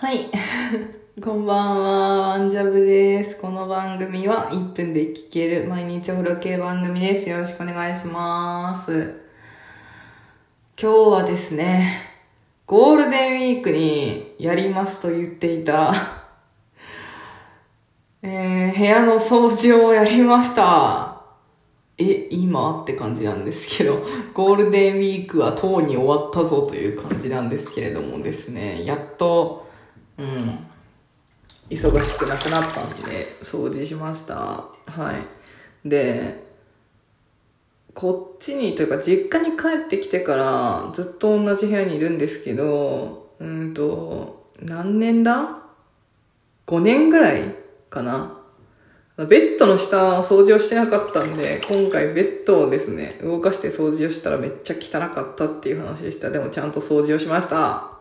はい。こんばんは、ワンジャブです。この番組は1分で聴ける毎日お風呂系番組です。よろしくお願いします。今日はですね、ゴールデンウィークにやりますと言っていた、えー、部屋の掃除をやりました。え、今って感じなんですけど、ゴールデンウィークはとうに終わったぞという感じなんですけれどもですね、やっと、うん、忙しくなくなったんで、掃除しました。はい。で、こっちに、というか実家に帰ってきてからずっと同じ部屋にいるんですけど、うんと、何年だ ?5 年ぐらいかな。ベッドの下掃除をしてなかったんで、今回ベッドをですね、動かして掃除をしたらめっちゃ汚かったっていう話でした。でもちゃんと掃除をしました。